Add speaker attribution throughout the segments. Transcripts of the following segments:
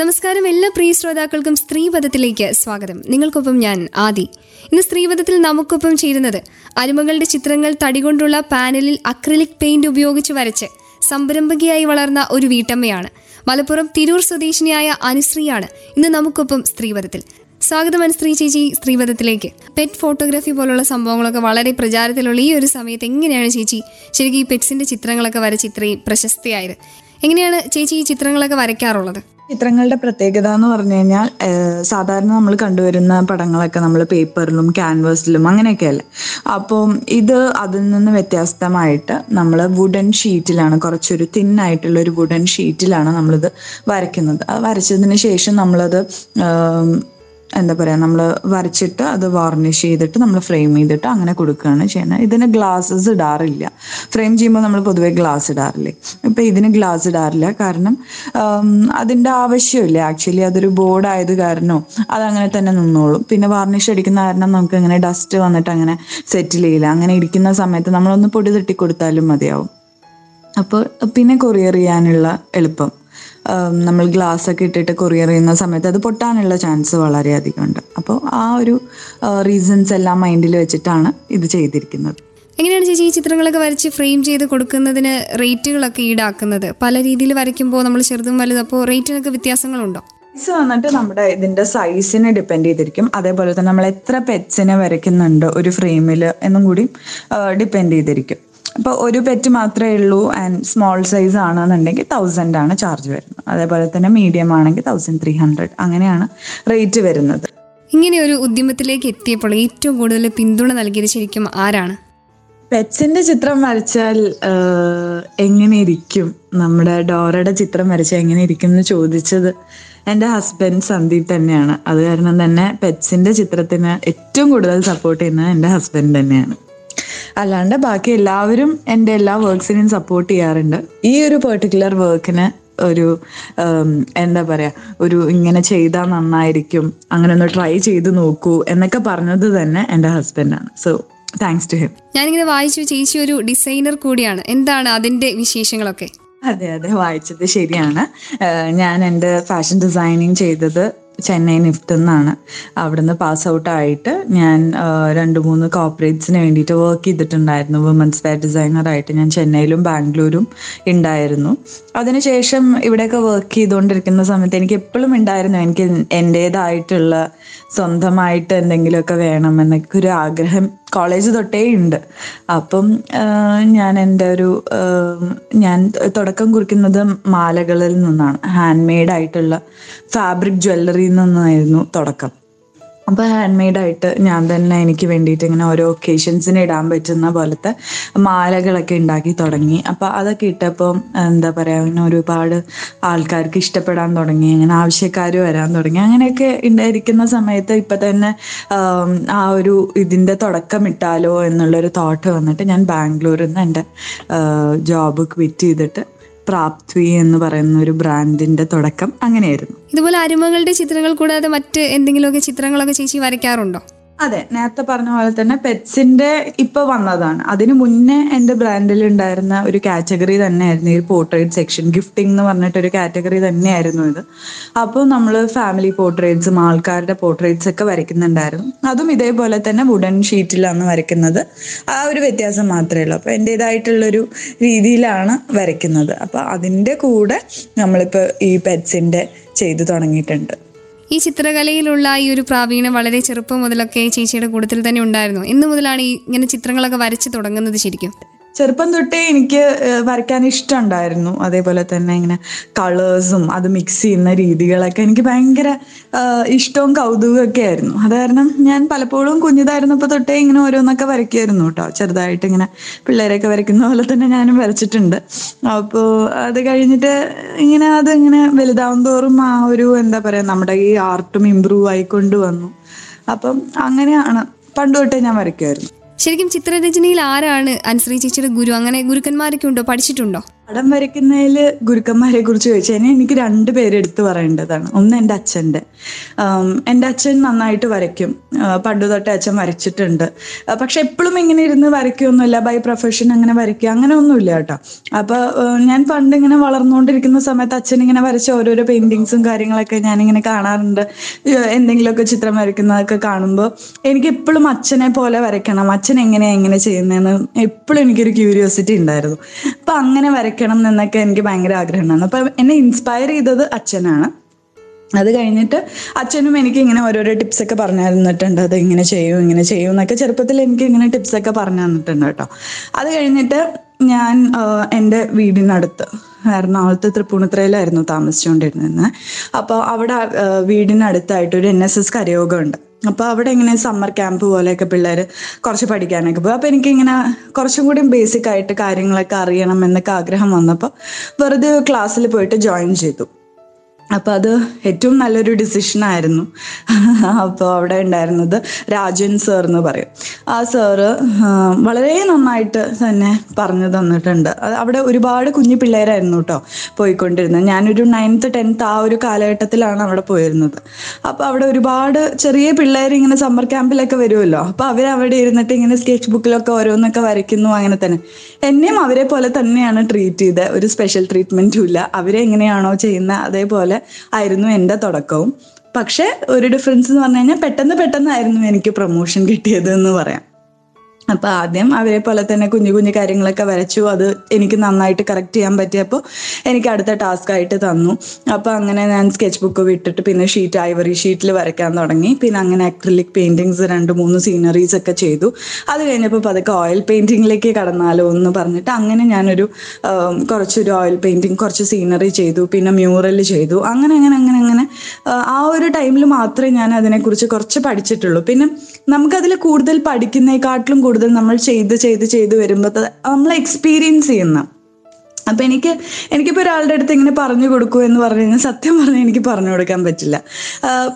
Speaker 1: നമസ്കാരം. എല്ലാ പ്രിയ ശ്രോതാക്കൾക്കും സ്ത്രീപഥത്തിലേക്ക് സ്വാഗതം. നിങ്ങൾക്കൊപ്പം ഞാൻ ആദി. ഇന്ന് സ്ത്രീപഥത്തിൽ നമുക്കൊപ്പം ചേരുന്നത് അരുമകളുടെ ചിത്രങ്ങൾ തടികൊണ്ടുള്ള പാനലിൽ അക്രിലിക് പെയിന്റ് ഉപയോഗിച്ച് വരച്ച് സംരംഭകയായി വളർന്ന ഒരു വീട്ടമ്മയാണ്. മലപ്പുറം തിരൂർ സ്വദേശിനിയായ അനുശ്രീയാണ് ഇന്ന് നമുക്കൊപ്പം സ്ത്രീപഥത്തിൽ സ്വാഗതം അനുശ്രീ ചേച്ചി സ്ത്രീപഥത്തിലേക്ക് പെറ്റ് ഫോട്ടോഗ്രാഫി പോലുള്ള സംഭവങ്ങളൊക്കെ വളരെ പ്രചാരത്തിലുള്ള ഈ ഒരു സമയത്ത് എങ്ങനെയാണ് ചേച്ചി ശരിക്കും ഈ പെറ്റ്സിന്റെ ചിത്രങ്ങളൊക്കെ വരച്ച് ഇത്രയും പ്രശസ്തിയായത്? എങ്ങനെയാണ് ചേച്ചി ഈ ചിത്രങ്ങളൊക്കെ വരയ്ക്കാറുള്ളത്?
Speaker 2: ചിത്രങ്ങളുടെ പ്രത്യേകത എന്ന് പറഞ്ഞു കഴിഞ്ഞാൽ സാധാരണ നമ്മൾ കണ്ടുവരുന്ന പടങ്ങളൊക്കെ നമ്മൾ പേപ്പറിലും ക്യാൻവാസിലും അങ്ങനെയൊക്കെ അല്ലേ അപ്പം ഇത് അതിൽ നിന്ന് വ്യത്യസ്തമായിട്ട് നമ്മൾ വുഡൻ ഷീറ്റിലാണ് കുറച്ചൊരു തിൻ ആയിട്ടുള്ള ഒരു വുഡൻ ഷീറ്റിലാണ് നമ്മളിത് വരയ്ക്കുന്നത്. വരച്ചതിന് ശേഷം നമ്മളത് എന്താ പറയാ നമ്മൾ വരച്ചിട്ട് അത് വാർണിഷ് ചെയ്തിട്ട് നമ്മൾ ഫ്രെയിം ചെയ്തിട്ട് അങ്ങനെ കൊടുക്കുകയാണ് ചെയ്യുന്നത്. ഇതിന് ഗ്ലാസ്സസ് ഇടാറില്ല. ഫ്രെയിം ചെയ്യുമ്പോൾ നമ്മൾ പൊതുവെ ഗ്ലാസ് ഇടാറില്ലേ? ഇപ്പൊ ഇതിന് ഗ്ലാസ് ഇടാറില്ല. കാരണം അതിന്റെ ആവശ്യമില്ല. ആക്ച്വലി അതൊരു ബോർഡ് ആയത് അത് അതങ്ങനെ തന്നെ നിന്നോളും. പിന്നെ വാർണിഷ് അടിക്കുന്ന കാരണം നമുക്ക് അങ്ങനെ ഡസ്റ്റ് വന്നിട്ട് അങ്ങനെ സെറ്റിൽ ചെയ്യില്ല. അങ്ങനെ ഇരിക്കുന്ന സമയത്ത് നമ്മളൊന്ന് പൊടി തട്ടി കൊടുത്താലും മതിയാവും. അപ്പോൾ പിന്നെ കൊറിയർ ചെയ്യാനുള്ള എളുപ്പം. നമ്മൾ ഗ്ലാസ് ഒക്കെ ഇട്ടിട്ട് കൊറിയർ ചെയ്യുന്ന സമയത്ത് അത് പൊട്ടാനുള്ള ചാൻസ് വളരെയധികം ഉണ്ട് അപ്പോൾ ആ ഒരു റീസൺസ് എല്ലാം മൈൻഡിൽ വെച്ചിട്ടാണ് ഇത് ചെയ്തിരിക്കുന്നത്.
Speaker 1: എങ്ങനെയാണ് ചേച്ചി ഈ ചിത്രങ്ങളൊക്കെ വരച്ച് ഫ്രെയിം ചെയ്ത് കൊടുക്കുന്നതിന് റേറ്റുകളൊക്കെ ഈടാക്കുന്നത്? പല രീതിയിൽ വരയ്ക്കുമ്പോൾ നമ്മൾ ചെറുതും വലുതും അപ്പോൾ റേറ്റിനൊക്കെ വ്യത്യാസങ്ങളുണ്ടോ?
Speaker 2: സൈസ് വന്നിട്ട് നമ്മുടെ ഇതിന്റെ സൈസിനെ ഡിപ്പെൻഡ് ചെയ്തിരിക്കും. അതേപോലെ തന്നെ നമ്മൾ എത്ര പെറ്റ്സിനെ വരയ്ക്കുന്നുണ്ട് ഒരു ഫ്രെയിമിൽ എന്നും കൂടി ഡിപ്പെൻഡ് ചെയ്തിരിക്കും. അപ്പോൾ ഒരു പെറ്റ് മാത്രമേ ഉള്ളൂ ആൻഡ് സ്മോൾ സൈസ് ആണെന്നുണ്ടെങ്കിൽ തൗസൻഡ് ആണ് ചാർജ് വരുന്നത്. അതേപോലെ തന്നെ മീഡിയം ആണെങ്കിൽ തൗസൻഡ് ത്രീ ഹൺഡ്രഡ് അങ്ങനെയാണ് റേറ്റ് വരുന്നത്.
Speaker 1: ഇങ്ങനെ ഒരു ഉദ്യമത്തിലേക്ക് എത്തിയപ്പോൾ ഏറ്റവും കൂടുതൽ പിന്തുണ നൽകിയത് ശരിക്കും ആരാണ്?
Speaker 2: പെറ്റ്സിന്റെ ചിത്രം വരച്ചാൽ എങ്ങനെ ഇരിക്കും നമ്മുടെ ഡോറയുടെ ചിത്രം വരച്ചാൽ എങ്ങനെ ഇരിക്കും എന്ന് ചോദിച്ചത് എന്റെ ഹസ്ബൻഡ് സന്ദീപ് തന്നെയാണ്. അത് കാരണം തന്നെ പെറ്റ്സിന്റെ ചിത്രത്തിന് ഏറ്റവും കൂടുതൽ സപ്പോർട്ട് ചെയ്യുന്നത് എന്റെ ഹസ്ബൻഡ് തന്നെയാണ്. അല്ലാണ്ട് ബാക്കി എല്ലാവരും എന്റെ എല്ലാ വർക്ക്സിനെയും സപ്പോർട്ട് ചെയ്യാറുണ്ട്. ഈ ഒരു പെർട്ടിക്കുലർ വർക്കിന് ഒരു എന്താ പറയാ ഒരു ഇങ്ങനെ ചെയ്താൽ നന്നായിരിക്കും അങ്ങനെ ഒന്ന് ട്രൈ ചെയ്ത് നോക്കൂ എന്നൊക്കെ പറഞ്ഞത് തന്നെ എന്റെ ഹസ്ബൻഡാണ് സോ താങ്ക്സ് ടു ഹിം
Speaker 1: ഞാനിങ്ങനെ വായിച്ചു ചേച്ചി ഒരു ഡിസൈനർ കൂടിയാണ്. എന്താണ് അതിന്റെ വിശേഷങ്ങളൊക്കെ?
Speaker 2: അതെ അതെ വായിച്ചത് ശരിയാണ്. ഞാൻ എന്റെ ഫാഷൻ ഡിസൈനിങ് ചെയ്തത് ചെന്നൈ നിഫ്റ്റ് നിന്നാണ്. അവിടുന്ന് പാസ് ഔട്ട് ആയിട്ട് ഞാൻ രണ്ട് മൂന്ന് കോപ്പറേറ്റ്സിന് വേണ്ടിയിട്ട് വർക്ക് ചെയ്തിട്ടുണ്ടായിരുന്നു. വുമൻസ് വെയർ ഡിസൈനറായിട്ട് ഞാൻ ചെന്നൈയിലും ബാംഗ്ലൂരും ഉണ്ടായിരുന്നു അതിനുശേഷം ഇവിടെയൊക്കെ വർക്ക് ചെയ്തുകൊണ്ടിരിക്കുന്ന സമയത്ത് എനിക്ക് എപ്പോഴും ഉണ്ടായിരുന്നു എനിക്ക് എന്റേതായിട്ടുള്ള സ്വന്തമായിട്ട് എന്തെങ്കിലുമൊക്കെ വേണം എന്നൊക്കെ ഒരു ആഗ്രഹം കോളേജ് തൊട്ടേ ഉണ്ട്. അപ്പം ഞാൻ എന്റെ ഒരു ഞാൻ തുടക്കം കുറിക്കുന്നത് മാലകളിൽ നിന്നാണ്. ഹാൻഡ് മെയ്ഡ് ആയിട്ടുള്ള ഫാബ്രിക് ജ്വല്ലറിയിൽ നിന്നായിരുന്നു തുടക്കം. അപ്പോൾ ഹാൻഡ് മെയ്ഡ് ആയിട്ട് ഞാൻ തന്നെ എനിക്ക് വേണ്ടിയിട്ട് ഇങ്ങനെ ഓരോ ഒക്കേഷൻസിന് ഇടാൻ പറ്റുന്ന പോലത്തെ മാലകളൊക്കെ ഉണ്ടാക്കി തുടങ്ങി. അപ്പോൾ അതൊക്കെ ഇട്ടപ്പോൾ എന്താ പറയുക ഇങ്ങനെ ഒരുപാട് ആൾക്കാർക്ക് ഇഷ്ടപ്പെടാൻ തുടങ്ങി അങ്ങനെ ആവശ്യക്കാർ വരാൻ തുടങ്ങി. അങ്ങനെയൊക്കെ ഉണ്ടായിരിക്കുന്ന സമയത്ത് ഇപ്പം തന്നെ ആം, ഒരു ഇതിന്റെ തുടക്കം ഇട്ടാലോ എന്നുള്ളൊരു തോട്ട് വന്നിട്ട് ഞാൻ ബാംഗ്ലൂരിൽ നിന്ന് എന്റെ ജോബ് ക്വിറ്റ് ചെയ്തിട്ട് പ്രാപ്തി എന്ന് പറയുന്ന ഒരു ബ്രാൻഡിന്റെ തുടക്കം അങ്ങനെയായിരുന്നു.
Speaker 1: ഇതുപോലെ അരുമകളുടെ ചിത്രങ്ങൾ കൂടാതെ മറ്റ് എന്തെങ്കിലുമൊക്കെ ചിത്രങ്ങളൊക്കെ ചേച്ചി വരയ്ക്കാറുണ്ടോ?
Speaker 2: അതെ നേരത്തെ പറഞ്ഞ പോലെ തന്നെ പെറ്റ്സിന്റെ ഇപ്പൊ വന്നതാണ്. അതിനു മുന്നേ എന്റെ ബ്രാൻഡിൽ ഉണ്ടായിരുന്ന ഒരു കാറ്റഗറി തന്നെയായിരുന്നു ഈ പോർട്രേറ്റ് സെക്ഷൻ ഗിഫ്റ്റിംഗ് എന്ന് പറഞ്ഞിട്ട് ഒരു കാറ്റഗറി തന്നെയായിരുന്നു ഇത്. അപ്പോൾ നമ്മൾ ഫാമിലി പോർട്രേറ്റ്സും ആൾക്കാരുടെ പോർട്രേറ്റ്സ് ഒക്കെ വരയ്ക്കുന്നുണ്ടായിരുന്നു. അതും ഇതേപോലെ തന്നെ വുഡൻ ഷീറ്റിലാണ് വരയ്ക്കുന്നത്. ആ ഒരു വ്യത്യാസം മാത്രമേ ഉള്ളൂ. അപ്പോൾ എന്റെതായിട്ടുള്ളൊരു രീതിയിലാണ് വരയ്ക്കുന്നത്. അപ്പോൾ അതിന്റെ കൂടെ നമ്മളിപ്പോൾ ഈ പെറ്റ്സിന്റെ ചെയ്തു തുടങ്ങിയിട്ടുണ്ട്.
Speaker 1: ഈ ചിത്രകലയിലുള്ള ഈ ഒരു പ്രാവീണ്യം വളരെ ചെറുപ്പം മുതലൊക്കെ ചേച്ചിയുടെ കൂട്ടത്തിൽ തന്നെ ഉണ്ടായിരുന്നു. എന്ന് മുതലാണ് ഈ ഇങ്ങനെ ചിത്രങ്ങളൊക്കെ വരച്ചു തുടങ്ങുന്നത് ശരിക്കും.
Speaker 2: ചെറുപ്പം തൊട്ടേ എനിക്ക് വരയ്ക്കാൻ ഇഷ്ടമുണ്ടായിരുന്നു. അതേപോലെ തന്നെ ഇങ്ങനെ കളേഴ്സും അത് മിക്സ് ചെയ്യുന്ന രീതികളൊക്കെ എനിക്ക് ഭയങ്കര ഇഷ്ടവും കൗതുകവും ഒക്കെ ആയിരുന്നു. അത് കാരണം ഞാൻ പലപ്പോഴും കുഞ്ഞിതായിരുന്നപ്പോൾ തൊട്ടേ ഇങ്ങനെ ഓരോന്നൊക്കെ വരയ്ക്കുമായിരുന്നു കേട്ടോ. ചെറുതായിട്ട് ഇങ്ങനെ പിള്ളേരെയൊക്കെ വരയ്ക്കുന്ന പോലെ തന്നെ ഞാനും വരച്ചിട്ടുണ്ട്. അപ്പോൾ അത് കഴിഞ്ഞിട്ട് ഇങ്ങനെ അത് ഇങ്ങനെ വലുതാവും തോറും ആ ഒരു എന്താ പറയുക നമ്മുടെ ഈ ആർട്ടും ഇമ്പ്രൂവ് ആയിക്കൊണ്ട് വന്നു. അപ്പം അങ്ങനെയാണ് പണ്ട് തൊട്ടേ ഞാൻ വരയ്ക്കുമായിരുന്നു.
Speaker 1: ശരിക്കും ചിത്രരചനയിൽ ആരാണ് അനുശ്രീ ചേച്ചിയുടെ ഗുരു? അങ്ങനെ ഗുരുക്കന്മാരൊക്കെ ഉണ്ടോ? പഠിച്ചിട്ടുണ്ടോ?
Speaker 2: പടം വരയ്ക്കുന്നതിൽ ഗുരുക്കന്മാരെ കുറിച്ച് ചോദിച്ചു കഴിഞ്ഞാൽ എനിക്ക് രണ്ട് പേര് എടുത്തു പറയേണ്ടതാണ്. ഒന്ന് എന്റെ അച്ഛന്റെ. എന്റെ അച്ഛൻ നന്നായിട്ട് വരയ്ക്കും. പണ്ട് തൊട്ടേ അച്ഛൻ വരച്ചിട്ടുണ്ട്. പക്ഷെ എപ്പോഴും ഇങ്ങനെ ഇരുന്ന് വരയ്ക്കുകയൊന്നുമില്ല ബൈ പ്രൊഫഷൻ അങ്ങനെ വരയ്ക്കുക അങ്ങനെ ഒന്നുമില്ല കേട്ടോ. അപ്പൊ ഞാൻ പണ്ട് ഇങ്ങനെ വളർന്നുകൊണ്ടിരിക്കുന്ന സമയത്ത് അച്ഛൻ ഇങ്ങനെ വരച്ച ഓരോരോ പെയിന്റിങ്സും കാര്യങ്ങളൊക്കെ ഞാനിങ്ങനെ കാണാറുണ്ട്. എന്തെങ്കിലുമൊക്കെ ചിത്രം വരയ്ക്കുന്നതൊക്കെ കാണുമ്പോൾ എനിക്ക് എപ്പോഴും അച്ഛനെ പോലെ വരയ്ക്കണം. അച്ഛൻ എങ്ങനെയാ എങ്ങനെ ചെയ്യുന്നതെന്ന് എപ്പോഴും എനിക്കൊരു ക്യൂരിയോസിറ്റി ഉണ്ടായിരുന്നു. അപ്പൊ അങ്ങനെ വരയ്ക്കണം എന്നൊക്കെ എനിക്ക് ഭയങ്കര ആഗ്രഹം ഉണ്ടായിരുന്നു അപ്പൊ എന്നെ ഇൻസ്പയർ ചെയ്തത് അച്ഛനാണ്. അത് കഴിഞ്ഞിട്ട് അച്ഛനും എനിക്ക് ഇങ്ങനെ ഓരോരോ ടിപ്സ് ഒക്കെ പറഞ്ഞു തന്നിട്ടുണ്ട്. അത് ഇങ്ങനെ ചെയ്യൂ ഇങ്ങനെ ചെയ്യൂ എന്നൊക്കെ ചെറുപ്പത്തിൽ എനിക്ക് ഇങ്ങനെ ടിപ്സ് ഒക്കെ പറഞ്ഞു തന്നിട്ടുണ്ട് കേട്ടോ. അത് കഴിഞ്ഞിട്ട് ഞാൻ എന്റെ വീടിനടുത്ത് എറണാകുളത്ത് തൃപ്പൂണിത്രയിലായിരുന്നു താമസിച്ചുകൊണ്ടിരുന്നത്. അപ്പോൾ അവിടെ വീടിനടുത്തായിട്ട് ഒരു എൻ എസ് എസ് കരയോഗം ഉണ്ട്. അപ്പോൾ അവിടെ ഇങ്ങനെ സമ്മർ ക്യാമ്പ് പോലെയൊക്കെ പിള്ളേർ കുറച്ച് പഠിക്കാനൊക്കെ പോകും അപ്പോൾ എനിക്കിങ്ങനെ കുറച്ചും കൂടി ബേസിക് ആയിട്ട് കാര്യങ്ങളൊക്കെ അറിയണം എന്നൊക്കെ ആഗ്രഹം വന്നപ്പോൾ വെറുതെ ക്ലാസ്സിൽ പോയിട്ട് ജോയിൻ ചെയ്തു. അപ്പോൾ അത് ഏറ്റവും നല്ലൊരു ഡിസിഷൻ ആയിരുന്നു. അപ്പോൾ അവിടെ ഉണ്ടായിരുന്നത് രാജൻ സർ എന്ന് പറയും. ആ സാറ് വളരെ നന്നായിട്ട് തന്നെ പറഞ്ഞു തന്നിട്ടുണ്ട്. അവിടെ ഒരുപാട് കുഞ്ഞു പിള്ളേരായിരുന്നു കേട്ടോ പോയിക്കൊണ്ടിരുന്നത്. ഞാനൊരു നയൻത്ത് ടെൻത്ത് ആ ഒരു കാലഘട്ടത്തിലാണ് അവിടെ പോയിരുന്നത്. അപ്പോൾ അവിടെ ഒരുപാട് ചെറിയ പിള്ളേർ ഇങ്ങനെ സമ്മർ ക്യാമ്പിലൊക്കെ വരുമല്ലോ. അപ്പോൾ അവർ അവിടെ ഇരുന്നിട്ട് ഇങ്ങനെ സ്കെച്ച് ബുക്കിലൊക്കെ ഓരോന്നൊക്കെ വരയ്ക്കുന്നു അങ്ങനെ തന്നെ. എന്നെയും അവരെ പോലെ തന്നെയാണ് ട്രീറ്റ് ചെയ്തത്. ഒരു സ്പെഷ്യൽ ട്രീറ്റ്മെന്റും ഇല്ല. അവരെ എങ്ങനെയാണോ ചെയ്യുന്ന അതേപോലെ ആയിരുന്നു എന്റെ തുടക്കവും. പക്ഷെ ഒരു ഡിഫറൻസ് എന്ന് പറഞ്ഞു കഴിഞ്ഞാൽ പെട്ടെന്ന് പെട്ടെന്നായിരുന്നു എനിക്ക് പ്രൊമോഷൻ കിട്ടിയത് എന്ന് പറയാം. അപ്പൊ ആദ്യം അവരെ പോലെ തന്നെ കുഞ്ഞു കുഞ്ഞു കാര്യങ്ങളൊക്കെ വരച്ചു. അത് എനിക്ക് നന്നായിട്ട് കറക്റ്റ് ചെയ്യാൻ പറ്റിയപ്പോൾ എനിക്ക് അടുത്ത ടാസ്ക് ആയിട്ട് തന്നു. അപ്പൊ അങ്ങനെ ഞാൻ സ്കെച്ച് ബുക്ക് വിട്ടിട്ട് പിന്നെ ഷീറ്റ് ഐവറി ഷീറ്റിൽ വരയ്ക്കാൻ തുടങ്ങി. പിന്നെ അങ്ങനെ അക്രിലിക് പെയിന്റിങ്സ് രണ്ട് മൂന്ന് സീനറീസ് ഒക്കെ ചെയ്തു. അത് കഴിഞ്ഞപ്പോൾ പതുക്കെ ഓയിൽ പെയിന്റിങ്ങിലേക്ക് കടന്നാലോ എന്ന് പറഞ്ഞിട്ട് അങ്ങനെ ഞാനൊരു കുറച്ചൊരു ഓയിൽ പെയിന്റിങ് കുറച്ച് സീനറി ചെയ്തു. പിന്നെ മ്യൂറൽ ചെയ്തു. അങ്ങനെ അങ്ങനെ അങ്ങനെ അങ്ങനെ ആ ഒരു ടൈമിൽ മാത്രമേ ഞാൻ അതിനെക്കുറിച്ച് കുറച്ച് പഠിച്ചിട്ടുള്ളൂ. പിന്നെ നമുക്കതിൽ കൂടുതൽ പഠിക്കുന്നേക്കാട്ടിലും കൂടുതൽ നമ്മൾ ചെയ്ത് ചെയ്ത് ചെയ്ത് വരുമ്പോൾ നമ്മൾ എക്സ്പീരിയൻസ് ചെയ്യുന്ന. അപ്പൊ എനിക്ക് എനിക്കിപ്പോ ഒരാളുടെ അടുത്ത് ഇങ്ങനെ പറഞ്ഞു കൊടുക്കൂ എന്ന് പറഞ്ഞു കഴിഞ്ഞാൽ സത്യം പറഞ്ഞാൽ എനിക്ക് പറഞ്ഞു കൊടുക്കാൻ പറ്റില്ല.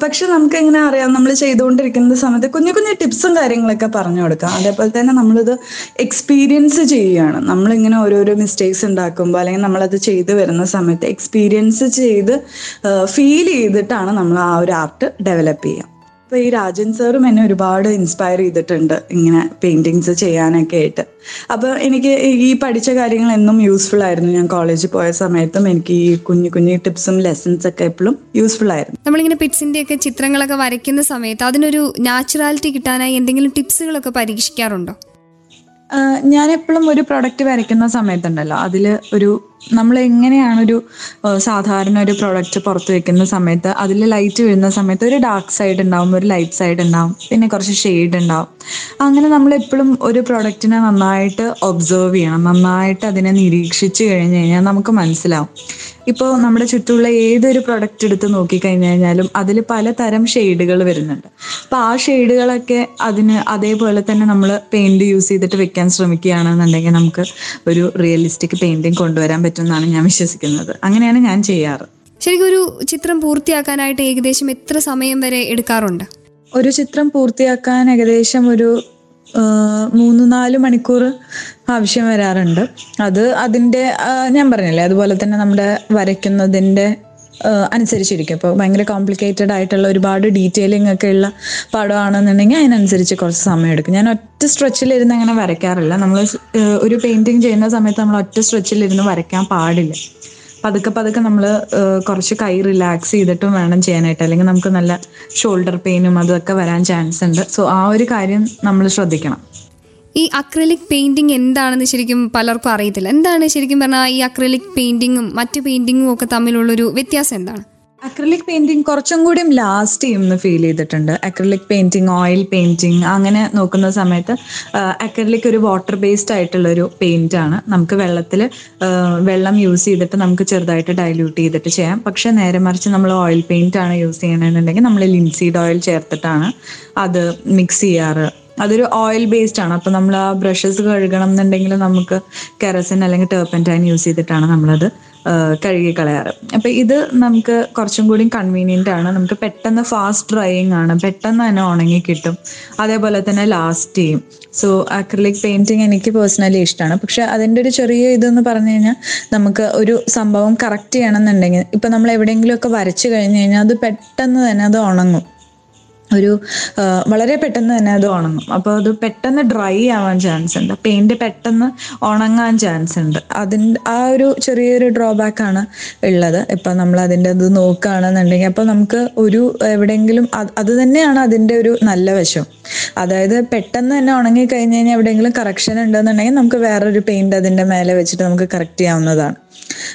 Speaker 2: പക്ഷെ നമുക്ക് എങ്ങനെ അറിയാം? നമ്മൾ ചെയ്തുകൊണ്ടിരിക്കുന്ന സമയത്ത് കുഞ്ഞു കുഞ്ഞു ടിപ്സും കാര്യങ്ങളൊക്കെ പറഞ്ഞു കൊടുക്കാം. അതേപോലെ തന്നെ നമ്മളിത് എക്സ്പീരിയൻസ് ചെയ്യുകയാണ്. നമ്മളിങ്ങനെ ഓരോരോ മിസ്റ്റേക്സ് ഉണ്ടാക്കുമ്പോൾ അല്ലെങ്കിൽ നമ്മളത് ചെയ്ത് വരുന്ന സമയത്ത് എക്സ്പീരിയൻസ് ചെയ്ത് ഫീൽ ചെയ്തിട്ടാണ് നമ്മൾ ആ ഒരു ആർട്ട് ഡെവലപ്പ് ചെയ്യുക. അപ്പൊ ഈ രാജൻ സാറും എന്നെ ഒരുപാട് ഇൻസ്പയർ ചെയ്തിട്ടുണ്ട് ഇങ്ങനെ പെയിന്റിങ്സ് ചെയ്യാനൊക്കെ ആയിട്ട്. അപ്പൊ എനിക്ക് ഈ പഠിച്ച കാര്യങ്ങൾ എന്നും യൂസ്ഫുൾ ആയിരുന്നു. ഞാൻ കോളേജിൽ പോയ സമയത്തും എനിക്ക് ഈ കുഞ്ഞു കുഞ്ഞു ടിപ്സും ലെസൺസ് ഒക്കെ എപ്പോഴും യൂസ്ഫുൾ ആയിരുന്നു.
Speaker 1: നമ്മളിങ്ങനെ പിറ്റ്സിന്റെ ഒക്കെ ചിത്രങ്ങളൊക്കെ വരയ്ക്കുന്ന സമയത്ത് അതിനൊരു നാച്ചുറാലിറ്റി കിട്ടാനായി എന്തെങ്കിലും ടിപ്സുകളൊക്കെ പരീക്ഷിക്കാറുണ്ടോ?
Speaker 2: ഞാൻ എപ്പോഴും ഒരു പ്രൊഡക്റ്റ് വരയ്ക്കുന്ന സമയത്തുണ്ടല്ലോ. അതിൽ ഒരു നമ്മൾ എങ്ങനെയാണ് ഒരു സാധാരണ ഒരു പ്രൊഡക്റ്റ് പുറത്ത് വെക്കുന്ന സമയത്ത് അതിൽ ലൈറ്റ് വീഴുന്ന സമയത്ത് ഒരു ഡാർക്ക് സൈഡ് ഉണ്ടാവും ഒരു ലൈറ്റ് സൈഡ് ഉണ്ടാവും പിന്നെ കുറച്ച് ഷെയ്ഡ് ഉണ്ടാവും. അങ്ങനെ നമ്മൾ എപ്പോഴും ഒരു പ്രൊഡക്റ്റിനെ നന്നായിട്ട് ഒബ്സർവ് ചെയ്യണം നന്നായിട്ട് അതിനെ നിരീക്ഷിച്ച് കഴിഞ്ഞ് കഴിഞ്ഞാൽ നമുക്ക് മനസ്സിലാവും. ഇപ്പോൾ നമ്മുടെ ചുറ്റുമുള്ള ഏതൊരു പ്രൊഡക്റ്റ് എടുത്ത് നോക്കിക്കഴിഞ്ഞ് കഴിഞ്ഞാലും അതിൽ പലതരം ഷെയ്ഡുകൾ വരുന്നുണ്ട്. അപ്പോൾ ആ ഷെയ്ഡുകളൊക്കെ അതിന് അതേപോലെ തന്നെ നമ്മൾ പെയിന്റ് യൂസ് ചെയ്തിട്ട് വെക്കാൻ ശ്രമിക്കുകയാണെന്നുണ്ടെങ്കിൽ നമുക്ക് ഒരു റിയലിസ്റ്റിക് പെയിന്റിങ് കൊണ്ടുവരാൻ പറ്റുമെന്നാണ് ഞാൻ വിശ്വസിക്കുന്നത്. അങ്ങനെയാണ് ഞാൻ ചെയ്യാറ്.
Speaker 1: ശരിക്കും ഒരു ചിത്രം പൂർത്തിയാക്കാനായിട്ട് ഏകദേശം എത്ര സമയം വരെ എടുക്കാറുണ്ട്?
Speaker 2: ഒരു ചിത്രം പൂർത്തിയാക്കാൻ ഏകദേശം ഒരു മൂന്ന് നാല് മണിക്കൂർ ആവശ്യം വരാറുണ്ട്. അത് അതിന്റെ ഞാൻ പറഞ്ഞില്ലേ അതുപോലെ തന്നെ നമ്മുടെ വരയ്ക്കുന്നതിന്റെ അനുസരിച്ചിരിക്കും. ഇപ്പോൾ ഭയങ്കര കോംപ്ലിക്കേറ്റഡ് ആയിട്ടുള്ള ഒരുപാട് ഡീറ്റെയിലിംഗ് ഒക്കെ ഉള്ള പടമാണെന്നുണ്ടെങ്കിൽ അതിനനുസരിച്ച് കുറച്ച് സമയം എടുക്കും. ഞാൻ ഒറ്റ സ്ട്രെച്ചിലിരുന്ന് അങ്ങനെ വരയ്ക്കാറില്ല. നമ്മൾ ഒരു പെയിന്റിങ് ചെയ്യുന്ന സമയത്ത് നമ്മൾ ഒറ്റ സ്ട്രെച്ചിലിരുന്ന് വരയ്ക്കാൻ പാടില്ല. പതുക്കെ പതുക്കെ നമ്മൾ കുറച്ച് കൈ റിലാക്സ് ചെയ്തിട്ടും വേണം ചെയ്യാനായിട്ട്. അല്ലെങ്കിൽ നമുക്ക് നല്ല ഷോൾഡർ പെയിനും അതൊക്കെ വരാൻ ചാൻസ് ഉണ്ട്. സോ ആ ഒരു കാര്യം നമ്മൾ ശ്രദ്ധിക്കണം.
Speaker 1: ഈ അക്രലിക് പെയിന്റിംഗ് എന്താണെന്ന് ശരിക്കും പലർക്കും അറിയത്തില്ല. എന്താണ് ശരിക്കും പറഞ്ഞാൽ ഈ അക്രലിക് പെയിന്റിങ്ങും മറ്റു പെയിന്റിങ്ങും ഒക്കെ തമ്മിലുള്ളൊരു വ്യത്യാസം എന്താണ്?
Speaker 2: അക്രലിക് പെയിന്റിംഗ് കുറച്ചും കൂടി ലാസ്റ്റ് ചെയ്യുമെന്ന് ഫീൽ ചെയ്തിട്ടുണ്ട്. അക്രലിക് പെയിന്റിംഗ് ഓയിൽ പെയിന്റിംഗ് അങ്ങനെ നോക്കുന്ന സമയത്ത് അക്രലിക് ഒരു വാട്ടർ ബേസ്ഡ് ആയിട്ടുള്ള ഒരു പെയിന്റ് ആണ്. നമുക്ക് വെള്ളത്തിൽ വെള്ളം യൂസ് ചെയ്തിട്ട് നമുക്ക് ചെറുതായിട്ട് ഡൈല്യൂട്ട് ചെയ്തിട്ട് ചെയ്യാം. പക്ഷെ നേരെ മറിച്ച് നമ്മൾ ഓയിൽ പെയിന്റ് ആണ് യൂസ് ചെയ്യണമെന്നുണ്ടെങ്കിൽ നമ്മൾ ലിൻസീഡ് ഓയിൽ ചേർത്തിട്ടാണ് അത് മിക്സ് ചെയ്യാറ്. അതൊരു ഓയിൽ ബേസ്ഡ് ആണ്. അപ്പൊ നമ്മൾ ആ ബ്രഷസ് കഴുകണം എന്നുണ്ടെങ്കിൽ നമുക്ക് കെറസിൻ അല്ലെങ്കിൽ ടേർപ്പന്റൈൻ യൂസ് ചെയ്തിട്ടാണ് നമ്മളത് കഴുകി കളയാറ്. അപ്പൊ ഇത് നമുക്ക് കുറച്ചും കൂടി കൺവീനിയന്റ് ആണ്. നമുക്ക് പെട്ടെന്ന് ഫാസ്റ്റ് ഡ്രൈയിങ് ആണ്. പെട്ടെന്ന് തന്നെ ഉണങ്ങി കിട്ടും. അതേപോലെ തന്നെ ലാസ്റ്റ് ചെയ്യും. സോ അക്രിലിക് പെയിന്റിങ് എനിക്ക് പേഴ്സണലി ഇഷ്ടമാണ് പക്ഷെ അതിന്റെ ഒരു ചെറിയ ഇതെന്ന് പറഞ്ഞു കഴിഞ്ഞാൽ നമുക്ക് ഒരു സംഭവം കറക്റ്റ് ചെയ്യണം എന്നുണ്ടെങ്കിൽ ഇപ്പൊ നമ്മൾ എവിടെയെങ്കിലും ഒക്കെ വരച്ചു കഴിഞ്ഞു കഴിഞ്ഞാൽ അത് പെട്ടെന്ന് തന്നെ അത് ഉണങ്ങും. ഒരു വളരെ പെട്ടെന്ന് തന്നെ അത് ഉണങ്ങും. അപ്പോൾ അത് പെട്ടെന്ന് ഡ്രൈ ആവാൻ ചാൻസ് ഉണ്ട്. പെയിന്റ് പെട്ടെന്ന് ഉണങ്ങാൻ ചാൻസ് ഉണ്ട്. അതിന്റെ ആ ഒരു ചെറിയൊരു ഡ്രോബാക്ക് ആണ് ഉള്ളത്. ഇപ്പം നമ്മൾ അതിന്റെ അത് നോക്കുകയാണെന്നുണ്ടെങ്കിൽ അപ്പോൾ നമുക്ക് ഒരു എവിടെയെങ്കിലും അത് തന്നെയാണ് അതിന്റെ ഒരു നല്ല വശം. അതായത് പെട്ടെന്ന് തന്നെ ഉണങ്ങി കഴിഞ്ഞ് കഴിഞ്ഞാൽ എവിടെയെങ്കിലും കറക്ഷൻ ഉണ്ടെന്നുണ്ടെങ്കിൽ നമുക്ക് വേറൊരു പെയിന്റ് അതിന്റെ മേലെ വെച്ചിട്ട് നമുക്ക് കറക്റ്റ് ചെയ്യാവുന്നതാണ്.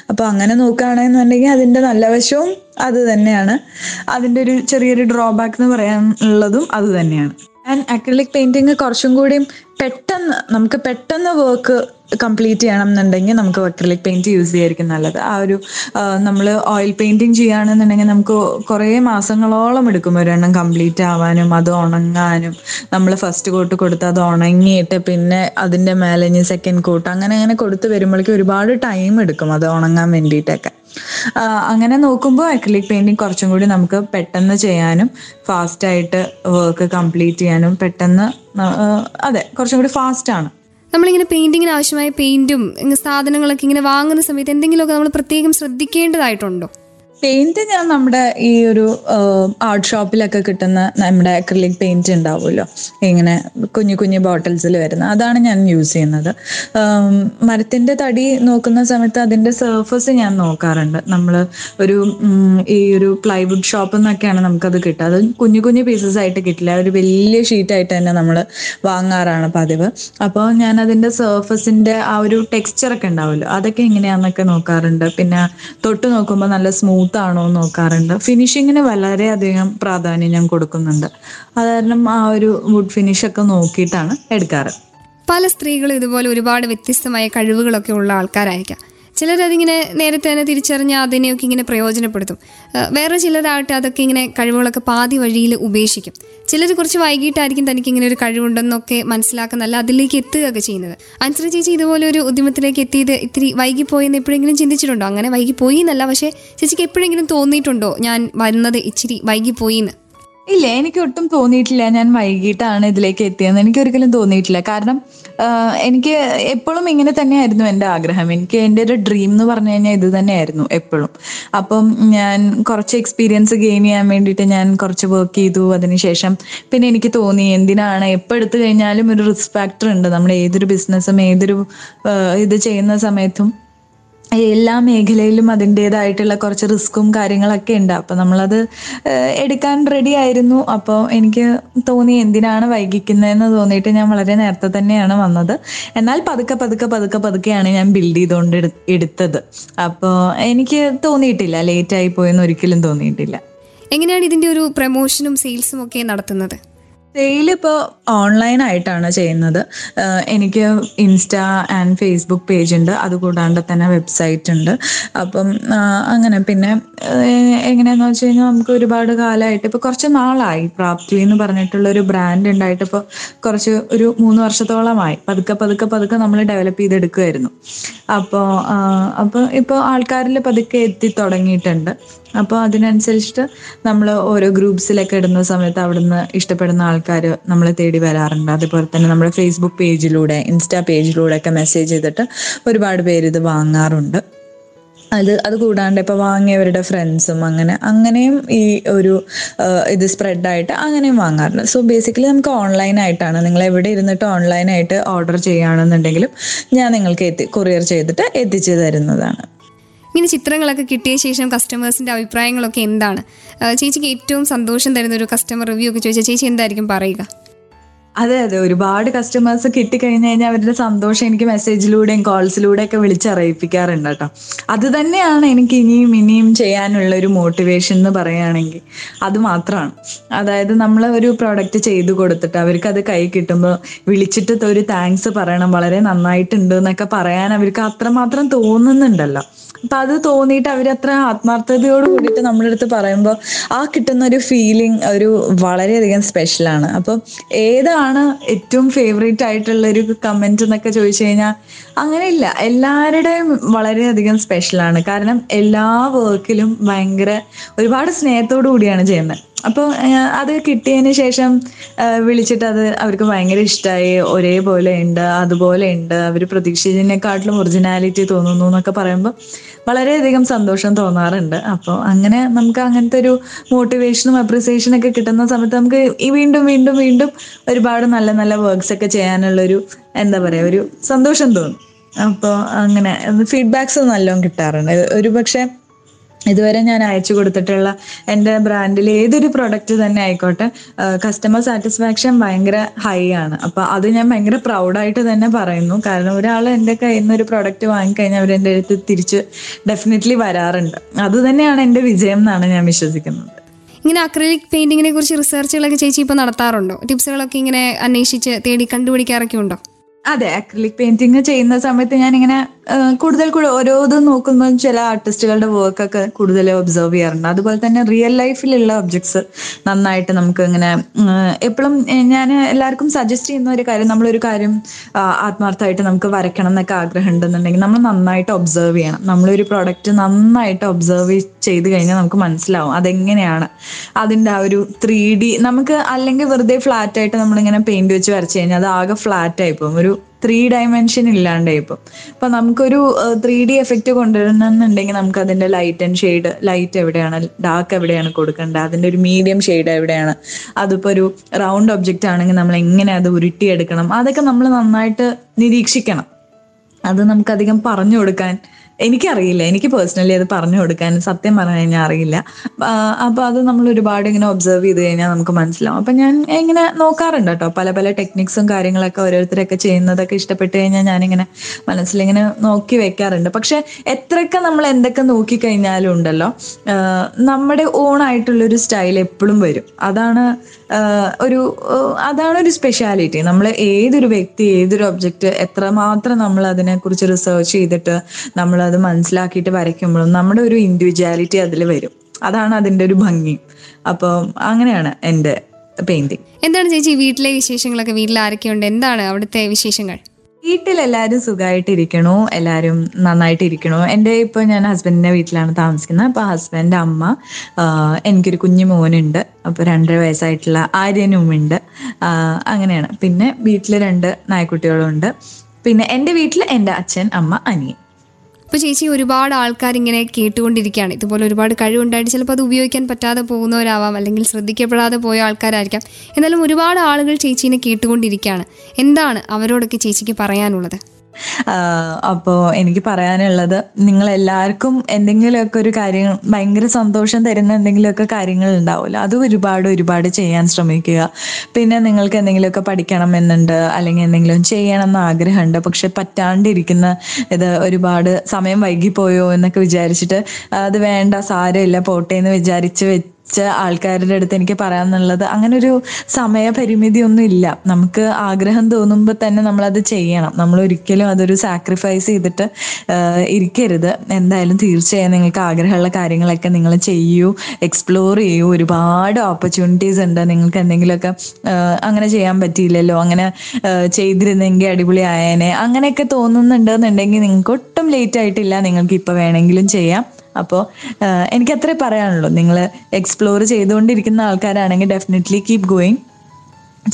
Speaker 2: അപ്പോൾ അങ്ങനെ നോക്കുകയാണെന്നുണ്ടെങ്കിൽ അതിന്റെ നല്ല വശവും അത് തന്നെയാണ്. അതിന്റെ ഒരു ചെറിയൊരു ഡ്രോബാക്ക് എന്ന് പറയാനുള്ളതും അത് തന്നെയാണ്. ആൻഡ് അക്രിലിക് പെയിന്റിങ് കുറച്ചും കൂടിയും പെട്ടെന്ന് നമുക്ക് പെട്ടെന്ന് വർക്ക് കംപ്ലീറ്റ് ചെയ്യണം എന്നുണ്ടെങ്കിൽ നമുക്ക് അക്രലിക് പെയിന്റ് യൂസ് ചെയ്യായിരിക്കും നല്ലത്. ആ ഒരു നമ്മൾ ഓയിൽ പെയിന്റിങ് ചെയ്യുകയാണെന്നുണ്ടെങ്കിൽ നമുക്ക് കുറേ മാസങ്ങളോളം എടുക്കും ഒരെണ്ണം കംപ്ലീറ്റ് ആവാനും അത് ഉണങ്ങാനും. നമ്മൾ ഫസ്റ്റ് കോട്ട് കൊടുത്ത് അത് ഉണങ്ങിയിട്ട് പിന്നെ അതിന്റെ മേലെ ഇനി സെക്കൻഡ് കോട്ട് അങ്ങനെ അങ്ങനെ കൊടുത്ത് വരുമ്പോഴേക്കും ഒരുപാട് ടൈം എടുക്കും അത് ഉണങ്ങാൻ വേണ്ടിയിട്ടൊക്കെ. അങ്ങനെ നോക്കുമ്പോൾ അക്രിലിക് പെയിന്റിങ് കുറച്ചും കൂടി നമുക്ക് പെട്ടെന്ന് ചെയ്യാനും ഫാസ്റ്റ് ആയിട്ട് വർക്ക് കംപ്ലീറ്റ് ചെയ്യാനും പെട്ടെന്ന് അതെ കുറച്ചും കൂടി ഫാസ്റ്റ് ആണ്.
Speaker 1: നമ്മളിങ്ങനെ പെയിന്റിങ്ങിന് ആവശ്യമായ പെയിന്റും സാധനങ്ങളൊക്കെ ഇങ്ങനെ വാങ്ങുന്ന സമയത്ത് എന്തെങ്കിലുമൊക്കെ നമ്മൾ പ്രത്യേകം ശ്രദ്ധിക്കേണ്ടതായിട്ടുണ്ടോ?
Speaker 2: പെയിന്റ് ഞാൻ നമ്മുടെ ഈ ഒരു ആർട്ട് ഷോപ്പിലൊക്കെ കിട്ടുന്ന നമ്മുടെ അക്രിലിക് പെയിന്റ് ഉണ്ടാവുമല്ലോ ഇങ്ങനെ കുഞ്ഞു കുഞ്ഞു ബോട്ടിൽസിൽ വരുന്ന. അതാണ് ഞാൻ യൂസ് ചെയ്യുന്നത്. മരത്തിന്റെ തടി നോക്കുന്ന സമയത്ത് അതിന്റെ സർഫസ് ഞാൻ നോക്കാറുണ്ട്. നമ്മൾ ഒരു ഈ ഒരു പ്ലൈവുഡ് ഷോപ്പിൽ നിന്നൊക്കെയാണ് നമുക്കത് കിട്ടുക. അത് കുഞ്ഞു കുഞ്ഞു പീസസ് ആയിട്ട് കിട്ടില്ല. ഒരു വലിയ ഷീറ്റായിട്ട് തന്നെ നമ്മൾ വാങ്ങാറാണ് പതിവ്. അപ്പോൾ ഞാൻ അതിന്റെ സർഫസിന്റെ ആ ഒരു ടെക്സ്ചർ ഒക്കെ ഉണ്ടാവുമല്ലോ അതൊക്കെ എങ്ങനെയാണെന്നൊക്കെ നോക്കാറുണ്ട്. പിന്നെ തൊട്ട് നോക്കുമ്പോൾ നല്ല സ്മൂത്ത് ആണോ എന്ന് നോക്കാറുണ്ട്. ഫിനിഷിങ്ങിന് വളരെയധികം പ്രാധാന്യം ഞാൻ കൊടുക്കുന്നുണ്ട്. അത് കാരണം ആ ഒരു വുഡ് ഫിനിഷ് ഒക്കെ നോക്കിയിട്ടാണ് എടുക്കാറ്.
Speaker 1: പല സ്ത്രീകളും ഇതുപോലെ ഒരുപാട് വ്യത്യസ്തമായ കഴിവുകളൊക്കെ ഉള്ള ആൾക്കാരായിരിക്കാം. ചിലരതിങ്ങനെ നേരത്തെ തന്നെ തിരിച്ചറിഞ്ഞ് അതിനെയൊക്കെ ഇങ്ങനെ പ്രയോജനപ്പെടുത്തും. വേറെ ചിലരാകട്ടെ അതൊക്കെ ഇങ്ങനെ കഴിവുകളൊക്കെ പാതി വഴിയിൽ ഉപേക്ഷിക്കും. ചിലർ കുറച്ച് വൈകിട്ടായിരിക്കും തനിക്ക് ഇങ്ങനെ ഒരു കഴിവുണ്ടെന്നൊക്കെ മനസ്സിലാക്കുന്നല്ല അതിലേക്ക് എത്തുകയൊക്കെ ചെയ്യുന്നത്. അൻസറി ചേച്ചി ഇതുപോലെ ഒരു ഉദ്യമത്തിലേക്ക് എത്തിയത് ഇത്തിരി വൈകിപ്പോയെന്ന് എപ്പോഴെങ്കിലും ചിന്തിച്ചിട്ടുണ്ടോ? അങ്ങനെ വൈകിപ്പോയി എന്നല്ല പക്ഷേ ചേച്ചിക്ക് എപ്പോഴെങ്കിലും തോന്നിയിട്ടുണ്ടോ? ഞാൻ വരുന്നത് ഇച്ചിരി വൈകിപ്പോയി എന്ന്.
Speaker 2: ഇല്ല എനിക്ക് ഒട്ടും തോന്നിയിട്ടില്ല. ഞാൻ വൈകിട്ടാണ് ഇതിലേക്ക് എത്തിയെന്ന് എനിക്ക് ഒരിക്കലും തോന്നിയിട്ടില്ല. കാരണം എനിക്ക് എപ്പോഴും ഇങ്ങനെ തന്നെയായിരുന്നു എന്റെ ആഗ്രഹം. എനിക്ക് എന്റെ ഒരു ഡ്രീം എന്ന് പറഞ്ഞു കഴിഞ്ഞാൽ ഇത് തന്നെയായിരുന്നു എപ്പോഴും. അപ്പം ഞാൻ കുറച്ച് എക്സ്പീരിയൻസ് ഗെയിൻ ചെയ്യാൻ വേണ്ടിയിട്ട് ഞാൻ കുറച്ച് വർക്ക് ചെയ്തു. അതിനുശേഷം പിന്നെ എനിക്ക് തോന്നി എന്തിനാണ്? എപ്പോൾ എടുത്തു കഴിഞ്ഞാലും ഒരു റിസ്ക് ഫാക്ടർ ഉണ്ട്. നമ്മൾ ഏതൊരു ബിസിനസ്സും ഏതൊരു ഇത് ചെയ്യുന്ന സമയത്തും എല്ലാ മേഖലയിലും അതിന്റെതായിട്ടുള്ള കുറച്ച് റിസ്ക്കും കാര്യങ്ങളൊക്കെ ഉണ്ട്. അപ്പോൾ നമ്മളത് എടുക്കാൻ റെഡി ആയിരുന്നു. അപ്പോൾ എനിക്ക് തോന്നി എന്തിനാണ് വൈകിക്കുന്നതെന്ന് തോന്നിയിട്ട് ഞാൻ വളരെ നേരത്തെ തന്നെയാണ് വന്നത്. എന്നാൽ പതുക്കെ പതുക്കെ പതുക്കെ പതുക്കെയാണ് ഞാൻ ബിൽഡ് ചെയ്തുകൊണ്ട് എടുത്തത്. അപ്പോൾ എനിക്ക് തോന്നിയിട്ടില്ല. ലേറ്റ് ആയി പോയെന്ന് ഒരിക്കലും തോന്നിയിട്ടില്ല.
Speaker 1: എങ്ങനെയാണ് ഇതിന്റെ ഒരു പ്രൊമോഷനും സെയിൽസും ഒക്കെ നടത്തുന്നത്?
Speaker 2: സെയിൽ ഇപ്പോൾ ഓൺലൈൻ ആയിട്ടാണ് ചെയ്യുന്നത് എനിക്ക് ഇൻസ്റ്റ ആൻഡ് ഫേസ്ബുക്ക് പേജ് ഉണ്ട് അതുകൂടാണ്ട് തന്നെ വെബ്സൈറ്റ് ഉണ്ട് അപ്പം അങ്ങനെ പിന്നെ എങ്ങനെയാന്ന് വെച്ച് കഴിഞ്ഞാൽ നമുക്ക് ഒരുപാട് കാലമായിട്ട് ഇപ്പോൾ കുറച്ച് നാളായി. പ്രാപ്തി എന്ന് പറഞ്ഞിട്ടുള്ള ഒരു ബ്രാൻഡ് ഉണ്ടായിട്ട് ഇപ്പോൾ കുറച്ച് ഒരു മൂന്ന് വർഷത്തോളമായി. പതുക്കെ പതുക്കെ പതുക്കെ നമ്മൾ ഡെവലപ്പ് ചെയ്തെടുക്കുമായിരുന്നു അപ്പോൾ അപ്പോൾ ഇപ്പോൾ ആൾക്കാരിൽ പതുക്കെ എത്തി തുടങ്ങിയിട്ടുണ്ട്. അപ്പോൾ അതിനനുസരിച്ചിട്ട് നമ്മൾ ഓരോ ഗ്രൂപ്പ്സിലൊക്കെ ഇടുന്ന സമയത്ത് അവിടുന്ന് ഇഷ്ടപ്പെടുന്ന ആൾക്കാർ നമ്മൾ തേടി വരാറുണ്ട്. അതുപോലെ തന്നെ നമ്മുടെ ഫേസ്ബുക്ക് പേജിലൂടെ ഇൻസ്റ്റാ പേജിലൂടെ ഒക്കെ മെസ്സേജ് ചെയ്തിട്ട് ഒരുപാട് പേര് ഇത് വാങ്ങാറുണ്ട്. അത് അത് കൂടാണ്ട് ഇപ്പോൾ വാങ്ങിയവരുടെ ഫ്രണ്ട്സും അങ്ങനെ അങ്ങനെയും ഈ ഒരു ഇത് സ്പ്രെഡായിട്ട് അങ്ങനെയും വാങ്ങാറുണ്ട്. സോ ബേസിക്കലി നമുക്ക് ഓൺലൈനായിട്ടാണ് നിങ്ങൾ എവിടെ ഇരുന്നിട്ട് ഓൺലൈനായിട്ട് ഓർഡർ ചെയ്യുകയാണെന്നുണ്ടെങ്കിലും ഞാൻ നിങ്ങൾക്ക് എത്തി കൊറിയർ ചെയ്തിട്ട് എത്തിച്ചു തരുന്നതാണ്.
Speaker 1: ഇങ്ങനെ ചിത്രങ്ങളൊക്കെ കിട്ടിയ ശേഷം കസ്റ്റമേഴ്സിന്റെ അഭിപ്രായങ്ങളൊക്കെ എന്താണ്? ചേച്ചിക്ക് ഏറ്റവും സന്തോഷം തരുന്ന ഒരു കസ്റ്റമർ റിവ്യൂ ഒക്കെ ചോദിച്ചാൽ ചേച്ചി എന്തായിരിക്കും പറയുക?
Speaker 2: അതെ അതെ. ഒരുപാട് കസ്റ്റമേഴ്സ് കിട്ടിക്കഴിഞ്ഞു കഴിഞ്ഞാൽ അവരുടെ സന്തോഷം എനിക്ക് മെസ്സേജിലൂടെയും കോൾസിലൂടെ ഒക്കെ വിളിച്ചറിയിപ്പിക്കാറുണ്ട് കേട്ടോ. അത് തന്നെയാണ് എനിക്ക് ഇനിയും ഇനിയും ചെയ്യാനുള്ള ഒരു മോട്ടിവേഷൻ എന്ന് പറയുകയാണെങ്കിൽ. അത് മാത്രമാണ്. അതായത് നമ്മൾ ഒരു പ്രോഡക്റ്റ് ചെയ്തു കൊടുത്തിട്ട് അവർക്ക് അത് കൈ കിട്ടുമ്പോൾ വിളിച്ചിട്ട് ഒരു താങ്ക്സ് പറയണം. വളരെ നന്നായിട്ടുണ്ട് എന്നൊക്കെ പറയാൻ അവർക്ക് അത്രമാത്രം തോന്നുന്നുണ്ടല്ലോ. അപ്പൊ അത് തോന്നിയിട്ട് അവരത്ര ആത്മാർത്ഥതയോട് കൂടിയിട്ട് നമ്മുടെ അടുത്ത് പറയുമ്പോൾ ആ കിട്ടുന്ന ഒരു ഫീലിംഗ് ഒരു വളരെയധികം സ്പെഷ്യലാണ് അപ്പൊ ഏതാണ് ഏറ്റവും ഫേവറേറ്റ് ആയിട്ടുള്ള ഒരു കമന്റ് എന്നൊക്കെ ചോദിച്ചു കഴിഞ്ഞാൽ അങ്ങനെയില്ല. എല്ലാവരുടെയും വളരെയധികം സ്പെഷ്യലാണ് കാരണം എല്ലാ വർക്കിലും ഭയങ്കര ഒരുപാട് സ്നേഹത്തോടു കൂടിയാണ് ചെയ്യുന്നത്. അപ്പോൾ അത് കിട്ടിയതിന് ശേഷം വിളിച്ചിട്ട് അത് അവർക്ക് ഭയങ്കര ഇഷ്ടമായി ഒരേപോലെ ഉണ്ട് അതുപോലെ ഉണ്ട്. അവർ പ്രതീക്ഷിച്ചതിനെക്കാട്ടിലും ഒറിജിനാലിറ്റി തോന്നുന്നു എന്നൊക്കെ പറയുമ്പോൾ വളരെയധികം സന്തോഷം തോന്നാറുണ്ട്. അപ്പോൾ അങ്ങനെ നമുക്ക് അങ്ങനത്തെ ഒരു മോട്ടിവേഷനും അപ്രിസിയേഷനും ഒക്കെ കിട്ടുന്ന സമയത്ത് നമുക്ക് ഈ വീണ്ടും വീണ്ടും വീണ്ടും ഒരുപാട് നല്ല നല്ല വർക്ക്സ് ഒക്കെ ചെയ്യാനുള്ളൊരു എന്താ പറയുക ഒരു സന്തോഷം തോന്നും. അപ്പോൾ അങ്ങനെ ഫീഡ്ബാക്സ് നല്ലോണം കിട്ടാറുണ്ട്. ഒരു പക്ഷേ ഇതുവരെ ഞാൻ അയച്ചു കൊടുത്തിട്ടുള്ള എന്റെ ബ്രാൻഡിൽ ഏതൊരു പ്രൊഡക്റ്റ് തന്നെ ആയിക്കോട്ടെ കസ്റ്റമർ സാറ്റിസ്ഫാക്ഷൻ ഭയങ്കര ഹൈ ആണ്. അപ്പൊ അത് ഞാൻ ഭയങ്കര പ്രൗഡായിട്ട് തന്നെ പറയുന്നു. കാരണം ഒരാൾ എന്റെ കയ്യിൽ നിന്ന് ഒരു പ്രൊഡക്റ്റ് വാങ്ങിക്കഴിഞ്ഞാൽ അവർ എന്റെ അടുത്ത് തിരിച്ച് ഡെഫിനറ്റ്ലി വരാറുണ്ട്. അത് തന്നെയാണ് എന്റെ വിജയം എന്നാണ് ഞാൻ വിശ്വസിക്കുന്നത്.
Speaker 1: ഇങ്ങനെ അക്രലിക് പെയിന്റിങ്ങിനെ കുറിച്ച് റിസർച്ചുകളൊക്കെ ചേച്ചി ഇപ്പോൾ നടത്താറുണ്ടോ? ടിപ്സുകളൊക്കെ ഇങ്ങനെ അന്വേഷിച്ച് തേടി കണ്ടുപിടിക്കാറൊക്കെ ഉണ്ടോ?
Speaker 2: അതെ അക്രലിക് പെയിന്റിങ് ചെയ്യുന്ന സമയത്ത് ഞാൻ ആ, കൂടുതൽ കൂടുതൽ ഓരോന്നും നോക്കുമ്പോൾ ചില ആർട്ടിസ്റ്റുകളുടെ വർക്ക് ഒക്കെ കൂടുതൽ ഒബ്സർവ് ചെയ്യാറുണ്ട്. അതുപോലെ തന്നെ റിയൽ ലൈഫിലുള്ള ഒബ്ജക്ട്സ് നന്നായിട്ട് നമുക്ക് ഇങ്ങനെ എപ്പോഴും ഞാൻ എല്ലാവർക്കും സജസ്റ്റ് ചെയ്യുന്ന ഒരു കാര്യം നമ്മളൊരു കാര്യം ആത്മാർത്ഥമായിട്ട് നമുക്ക് വരയ്ക്കണം എന്നൊക്കെ ആഗ്രഹം ഉണ്ടെന്നുണ്ടെങ്കിൽ നമ്മൾ നന്നായിട്ട് ഒബ്സർവ് ചെയ്യണം. നമ്മളൊരു പ്രോഡക്റ്റ് നന്നായിട്ട് ഒബ്സർവ് ചെയ്ത് കഴിഞ്ഞാൽ നമുക്ക് മനസ്സിലാവും അതെങ്ങനെയാണ് അതിന്റെ ആ ഒരു ത്രീ ഡി നമുക്ക് അല്ലെങ്കിൽ വെറുതെ ഫ്ലാറ്റ് ആയിട്ട് നമ്മളിങ്ങനെ പെയിന്റ് വെച്ച് വരച്ച് കഴിഞ്ഞാൽ അത് ആകെ ഫ്ലാറ്റ് ആയി പോകും ഒരു ത്രീ ഡയമെൻഷൻ ഇല്ലാണ്ടായി ഇപ്പം. അപ്പൊ നമുക്കൊരു ത്രീ ഡി എഫക്റ്റ് കൊണ്ടുവരണമെന്നുണ്ടെങ്കിൽ നമുക്ക് അതിന്റെ ലൈറ്റ് ആൻഡ് ഷെയ്ഡ് ലൈറ്റ് എവിടെയാണ് ഡാർക്ക് എവിടെയാണ് കൊടുക്കേണ്ടത്? അതിന്റെ ഒരു മീഡിയം ഷെയ്ഡ് എവിടെയാണ്? അതിപ്പോ ഒരു റൗണ്ട് ഒബ്ജക്റ്റ് ആണെങ്കിൽ നമ്മൾ എങ്ങനെ അത് ഉരുട്ടിയെടുക്കണം? അതൊക്കെ നമ്മൾ നന്നായിട്ട് നിരീക്ഷിക്കണം. അത് നമുക്കധികം പറഞ്ഞു കൊടുക്കാൻ എനിക്കറിയില്ല. എനിക്ക് പേഴ്സണലി അത് പറഞ്ഞു കൊടുക്കാൻ സത്യം പറഞ്ഞു കഴിഞ്ഞാൽ അറിയില്ല. അപ്പൊ അത് നമ്മൾ ഒരുപാട് ഇങ്ങനെ ഒബ്സർവ് ചെയ്ത് കഴിഞ്ഞാൽ നമുക്ക് മനസ്സിലാവും. അപ്പൊ ഞാൻ ഇങ്ങനെ നോക്കാറുണ്ട് കേട്ടോ. പല പല ടെക്നിക്സും കാര്യങ്ങളൊക്കെ ഓരോരുത്തരൊക്കെ ചെയ്യുന്നതൊക്കെ ഇഷ്ടപ്പെട്ട് കഴിഞ്ഞാൽ ഞാനിങ്ങനെ മനസ്സിലിങ്ങനെ നോക്കി വെക്കാറുണ്ട്. പക്ഷെ എത്രയൊക്കെ നമ്മൾ എന്തൊക്കെ നോക്കിക്കഴിഞ്ഞാലും ഉണ്ടല്ലോ നമ്മുടെ ഓൺ ആയിട്ടുള്ളൊരു സ്റ്റൈൽ എപ്പോഴും വരും. അതാണ് ഒരു അതാണ് ഒരു സ്പെഷ്യാലിറ്റി നമ്മൾ ഏതൊരു വ്യക്തി ഏതൊരു ഒബ്ജക്റ്റ് എത്രമാത്രം നമ്മൾ അതിനെക്കുറിച്ച് റിസർച്ച് ചെയ്തിട്ട് നമ്മൾ അത് മനസ്സിലാക്കിയിട്ട് വരയ്ക്കുമ്പോഴും നമ്മുടെ ഒരു ഇൻഡിവിജ്വാലിറ്റി അതിൽ വരും. അതാണ് അതിന്റെ ഒരു ഭംഗി. അപ്പോൾ അങ്ങനെയാണ് എന്റെ പെയിന്റിങ്
Speaker 1: എന്താണ് ചേച്ചി വീട്ടിലെ വിശേഷങ്ങളൊക്കെ? വീട്ടിൽ ആരൊക്കെയുണ്ട്? എന്താണ് അവിടുത്തെ വിശേഷങ്ങൾ?
Speaker 2: വീട്ടിൽ എല്ലാവരും സുഖമായിട്ടിരിക്കണു എല്ലാവരും നന്നായിട്ടിരിക്കണു. എന്റെ ഇപ്പോൾ ഞാൻ ഹസ്ബൻഡിന്റെ വീട്ടിലാണ് താമസിക്കുന്നത്. അപ്പോൾ ഹസ്ബൻഡ് അമ്മ എനിക്കൊരു കുഞ്ഞു മോനുണ്ട്. അപ്പോൾ രണ്ടര വയസ്സായിട്ടുള്ള ആര്യനും ഉണ്ട്. അങ്ങനെയാണ്. പിന്നെ വീട്ടിൽ രണ്ട് നായ്ക്കുട്ടികളുണ്ട്. പിന്നെ എന്റെ വീട്ടിൽ എന്റെ അച്ഛൻ അമ്മ അനിയൻ.
Speaker 1: ഇപ്പോൾ ചേച്ചി ഒരുപാട് ആൾക്കാർ ഇങ്ങനെ കേട്ടുകൊണ്ടിരിക്കുകയാണ്. ഇതുപോലെ ഒരുപാട് കഴിവുണ്ടായിട്ട് ചിലപ്പോൾ അത് ഉപയോഗിക്കാൻ പറ്റാതെ പോകുന്നവരാവാം അല്ലെങ്കിൽ ശ്രദ്ധിക്കപ്പെടാതെ പോയ ആൾക്കാരായിരിക്കാം. എന്നാലും ഒരുപാട് ആളുകൾ ചേച്ചീനെ കേട്ടുകൊണ്ടിരിക്കുകയാണ്. എന്താണ് അവരോടൊക്കെ ചേച്ചിക്ക് പറയാനുള്ളത്?
Speaker 2: അപ്പോൾ എനിക്ക് പറയാനുള്ളത് നിങ്ങൾ എല്ലാവർക്കും എന്തെങ്കിലുമൊക്കെ ഒരു കാര്യം ഭയങ്കര സന്തോഷം തരുന്ന എന്തെങ്കിലുമൊക്കെ കാര്യങ്ങൾ ഉണ്ടാവുമല്ലോ. അത് ഒരുപാട് ഒരുപാട് ചെയ്യാൻ ശ്രമിക്കുക. പിന്നെ നിങ്ങൾക്ക് എന്തെങ്കിലുമൊക്കെ പഠിക്കണം എന്നുണ്ട് അല്ലെങ്കിൽ എന്തെങ്കിലും ചെയ്യണം എന്ന് ആഗ്രഹമുണ്ട് പക്ഷെ പറ്റാണ്ടിരിക്കുന്ന ഇത് ഒരുപാട് സമയം വൈകിപ്പോയോ എന്നൊക്കെ വിചാരിച്ചിട്ട് അത് വേണ്ട സാരമില്ല പോട്ടെ എന്ന് വിചാരിച്ച് വെച്ച് വെച്ച ആൾക്കാരുടെ അടുത്ത് എനിക്ക് പറയാന്നുള്ളത് അങ്ങനെ ഒരു സമയപരിമിതി ഒന്നും ഇല്ല നമുക്ക് ആഗ്രഹം തോന്നുമ്പോൾ തന്നെ നമ്മൾ അത് ചെയ്യണം. നമ്മൾ ഒരിക്കലും അതൊരു സാക്രിഫൈസ് ചെയ്തിട്ട് ഇരിക്കരുത്. എന്തായാലും തീർച്ചയായും നിങ്ങൾക്ക് ആഗ്രഹമുള്ള കാര്യങ്ങളൊക്കെ നിങ്ങൾ ചെയ്യൂ എക്സ്പ്ലോർ ചെയ്യൂ. ഒരുപാട് ഓപ്പർച്യൂണിറ്റീസ് ഉണ്ട്. നിങ്ങൾക്ക് എന്തെങ്കിലുമൊക്കെ അങ്ങനെ ചെയ്യാൻ പറ്റിയില്ലല്ലോ. അങ്ങനെ ചെയ്തിരുന്നെങ്കിൽ അടിപൊളി ആയേനെ. അങ്ങനെയൊക്കെ തോന്നുന്നുണ്ടെന്നുണ്ടെങ്കിൽ നിങ്ങൾക്ക് ഒട്ടും ലേറ്റ് ആയിട്ടില്ല. നിങ്ങൾക്ക് ഇപ്പോൾ വേണമെങ്കിലും ചെയ്യാം. അപ്പോൾ എനിക്ക് അത്രേ പറയാനുള്ളൂ. നിങ്ങൾ എക്സ്പ്ലോർ ചെയ്തുകൊണ്ടിരിക്കുന്ന ആൾക്കാരാണെങ്കിൽ ഡെഫിനറ്റ്ലി കീപ് ഗോയിങ്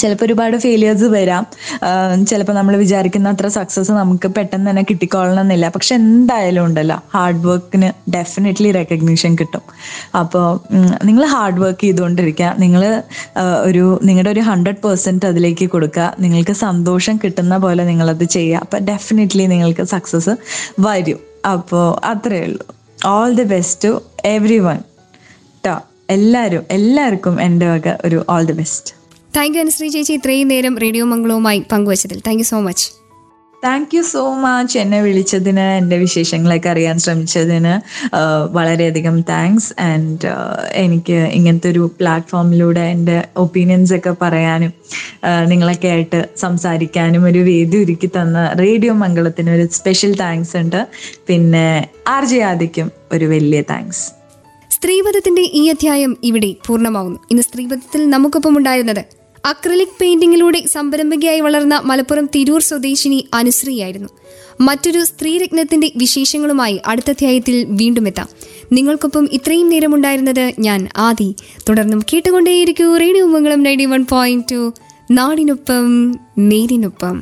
Speaker 2: ചിലപ്പോൾ ഒരുപാട് ഫെയിലിയേഴ്സ് വരാം. ചിലപ്പോൾ നമ്മൾ വിചാരിക്കുന്ന അത്ര സക്സസ് നമുക്ക് പെട്ടെന്ന് തന്നെ കിട്ടിക്കൊള്ളണം എന്നില്ല പക്ഷെ എന്തായാലും ഉണ്ടല്ലോ ഹാർഡ് വർക്കിന് ഡെഫിനറ്റ്ലി റെക്കഗ്നീഷൻ കിട്ടും. അപ്പോൾ നിങ്ങൾ ഹാർഡ് വർക്ക് ചെയ്തുകൊണ്ടിരിക്കുക. നിങ്ങൾ ഒരു നിങ്ങളുടെ ഒരു ഹൺഡ്രഡ് പെർസെന്റ് അതിലേക്ക് കൊടുക്കുക. നിങ്ങൾക്ക് സന്തോഷം കിട്ടുന്ന പോലെ നിങ്ങളത് ചെയ്യുക. അപ്പോൾ ഡെഫിനറ്റ്ലി നിങ്ങൾക്ക് സക്സസ് വരും. അപ്പോൾ അത്രയേ ഉള്ളൂ. All the best to everyone to എല്ലാവരും എല്ലാവർക്കും എന്റെ വക ഒരു all the best
Speaker 1: thank you Anushree ചേച്ചി. ഇത്രയും നേരം റേഡിയോ മംഗളവുമായി പങ്കുവച്ചതിൽ. Thank you so much
Speaker 2: thank you so much എന്നെ വിളിച്ചതിന് എന്റെ വിശേഷങ്ങളൊക്കെ അറിയാൻ ശ്രമിച്ചതിന് വളരെയധികം താങ്ക്സ് ആൻഡ് എനിക്ക് ഇങ്ങനത്തെ ഒരു പ്ലാറ്റ്ഫോമിലൂടെ എന്റെ ഒപ്പീനിയൻസ് ഒക്കെ പറയാനും നിങ്ങളൊക്കെ ആയിട്ട് സംസാരിക്കാനും ഒരു വേദി ഒരുക്കി തന്ന റേഡിയോ മംഗളത്തിന് ഒരു സ്പെഷ്യൽ താങ്ക്സ് ഉണ്ട്. പിന്നെ ആർ ജെ ആദിക്കും ഒരു വലിയ താങ്ക്സ്
Speaker 1: സ്ത്രീപഥത്തിന്റെ ഈ അധ്യായം ഇവിടെ പൂർണമാവുന്നു. ഇന്ന് സ്ത്രീപഥത്തിൽ നമുക്കൊപ്പം ഉണ്ടായിരുന്നത് അക്രലിക് പെയിന്റിങ്ങിലൂടെ സംരംഭകയായി വളർന്ന മലപ്പുറം തിരൂർ സ്വദേശിനി അനുശ്രീയായിരുന്നു. മറ്റൊരു സ്ത്രീരത്നത്തിന്റെ വിശേഷങ്ങളുമായി അടുത്ത അധ്യായത്തിൽ വീണ്ടും എത്താം. നിങ്ങൾക്കൊപ്പം ഇത്രയും നേരമുണ്ടായിരുന്നത് ഞാൻ ആദി. തുടർന്നും കേട്ടുകൊണ്ടേയിരിക്കൂ radio Mangalam ninety one point two நாடினுப்பம் நேரினுப்பம்